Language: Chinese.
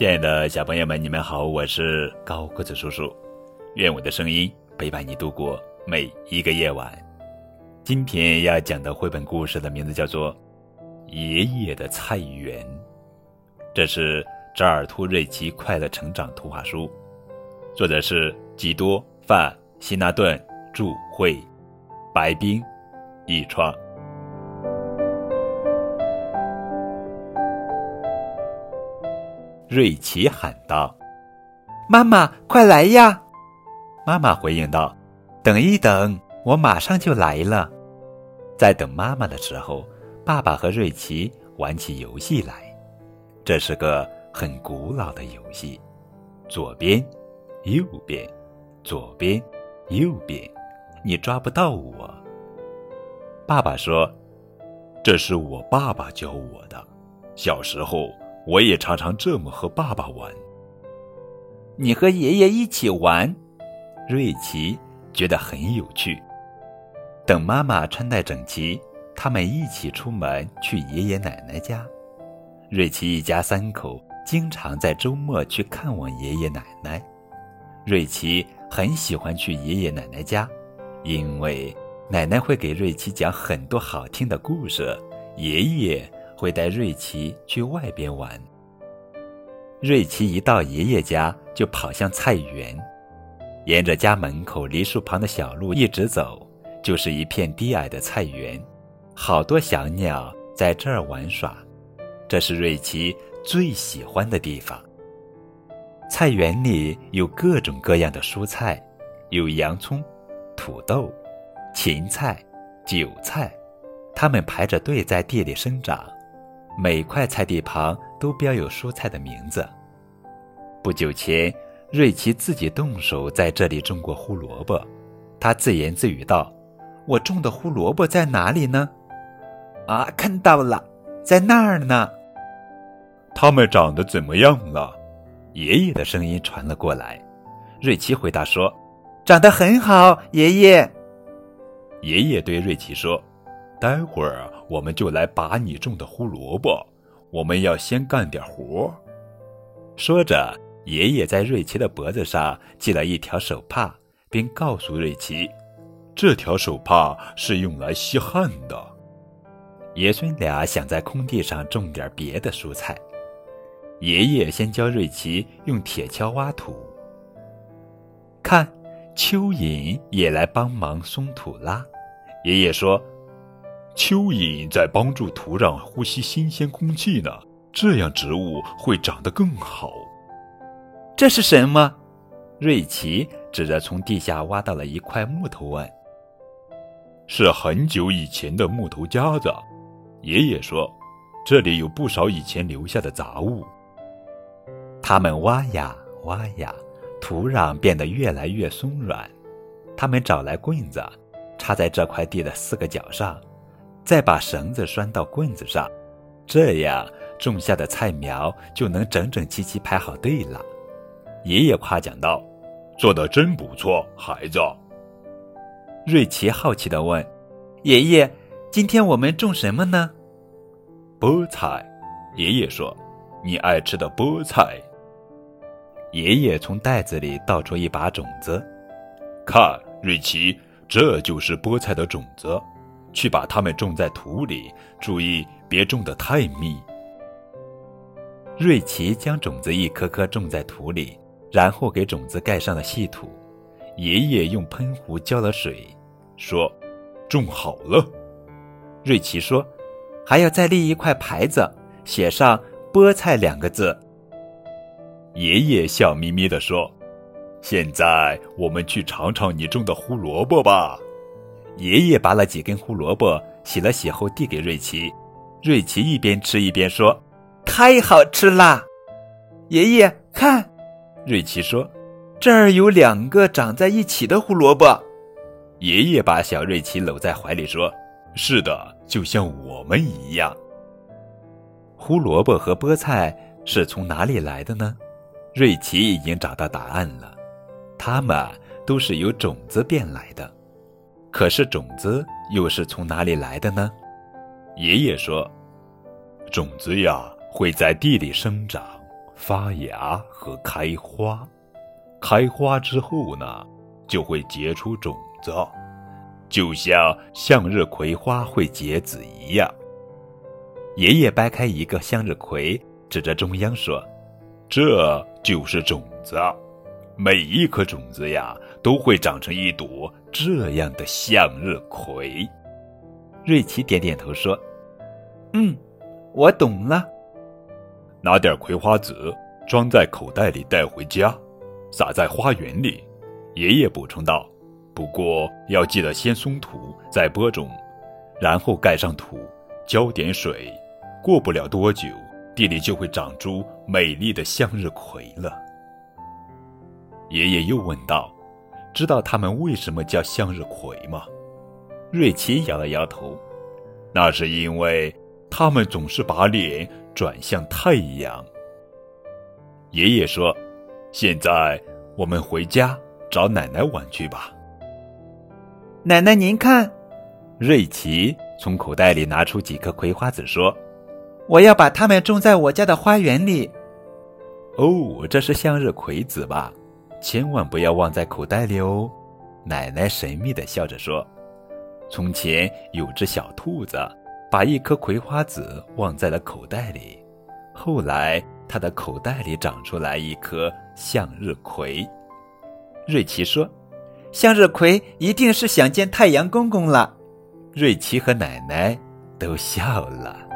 亲爱的小朋友们，你们好，我是高个子叔叔。愿我的声音陪伴你度过每一个夜晚。今天要讲的绘本故事的名字叫做《爷爷的菜园》，这是扎尔图瑞奇快乐成长图画书，作者是基多·范·希纳顿，著，绘，白冰，译创。瑞奇喊道：“妈妈，快来呀！”妈妈回应道：“等一等，我马上就来了。”在等妈妈的时候，爸爸和瑞奇玩起游戏来。这是个很古老的游戏：左边，右边，左边，右边，你抓不到我。爸爸说：“这是我爸爸教我的，小时候。”我也常常这么和爸爸玩。你和爷爷一起玩，瑞奇觉得很有趣。等妈妈穿戴整齐，他们一起出门去爷爷奶奶家。瑞奇一家三口经常在周末去看望爷爷奶奶。瑞奇很喜欢去爷爷奶奶家，因为奶奶会给瑞奇讲很多好听的故事，爷爷。会带瑞奇去外边玩。瑞奇一到爷爷家，就跑向菜园，沿着家门口梨树旁的小路一直走，就是一片低矮的菜园，好多小鸟在这儿玩耍，这是瑞奇最喜欢的地方。菜园里有各种各样的蔬菜，有洋葱、土豆、芹菜、韭菜，它们排着队在地里生长。每块菜地旁都标有蔬菜的名字。不久前，瑞奇自己动手在这里种过胡萝卜。他自言自语道：“我种的胡萝卜在哪里呢？啊，看到了，在那儿呢。它们长得怎么样了？”爷爷的声音传了过来。瑞奇回答说：“长得很好，爷爷。”爷爷对瑞奇说。待会儿我们就来拔你种的胡萝卜，我们要先干点活。说着，爷爷在瑞奇的脖子上系了一条手帕，并告诉瑞奇，这条手帕是用来吸汗的。爷孙俩想在空地上种点别的蔬菜。爷爷先教瑞奇用铁锹挖土。看，蚯蚓也来帮忙松土啦。爷爷说。蚯蚓在帮助土壤呼吸新鲜空气呢，这样植物会长得更好。这是什么？瑞奇指着从地下挖到了一块木头问。是很久以前的木头夹子，爷爷说，这里有不少以前留下的杂物。他们挖呀挖呀，土壤变得越来越松软。他们找来棍子，插在这块地的四个角上。再把绳子拴到棍子上，这样种下的菜苗就能整整齐齐排好队了。爷爷夸奖道：“做的真不错，孩子。”瑞奇好奇地问：“爷爷，今天我们种什么呢？”“菠菜。”爷爷说，“你爱吃的菠菜。”爷爷从袋子里倒出一把种子，看，瑞奇，这就是菠菜的种子。去把它们种在土里，注意别种得太密。瑞奇将种子一颗颗种在土里，然后给种子盖上了细土。爷爷用喷壶浇了水，说：“种好了。”瑞奇说：“还要再立一块牌子，写上‘菠菜’两个字。”爷爷笑眯眯地说：“现在我们去尝尝你种的胡萝卜吧。”爷爷拔了几根胡萝卜，洗了洗后递给瑞奇。瑞奇一边吃一边说：“太好吃啦！”爷爷看，瑞奇说：“这儿有两个长在一起的胡萝卜。”爷爷把小瑞奇搂在怀里说：“是的，就像我们一样。”胡萝卜和菠菜是从哪里来的呢？瑞奇已经找到答案了，它们都是由种子变来的。可是种子又是从哪里来的呢？爷爷说：“种子呀，会在地里生长，发芽和开花。开花之后呢，就会结出种子，就像向日葵花会结籽一样。爷爷掰开一个向日葵，指着中央说：“这就是种子，每一颗种子呀，都会长成一朵这样的向日葵。”瑞奇点点头说：“嗯，我懂了。”拿点葵花籽装在口袋里带回家，撒在花园里。爷爷补充道：“不过要记得先松土，再播种，然后盖上土，浇点水。过不了多久，地里就会长出美丽的向日葵了。”爷爷又问道：“知道他们为什么叫向日葵吗？”瑞奇摇了摇头：“那是因为他们总是把脸。”转向太阳。爷爷说：“现在我们回家找奶奶玩去吧。”奶奶，您看，瑞奇从口袋里拿出几颗葵花籽，说：“我要把它们种在我家的花园里。”哦，这是向日葵籽吧？千万不要忘在口袋里哦。奶奶神秘的笑着说：“从前有只小兔子。”把一颗葵花籽忘在了口袋里，后来他的口袋里长出来一颗向日葵。瑞奇说：“向日葵一定是想见太阳公公了。”瑞奇和奶奶都笑了。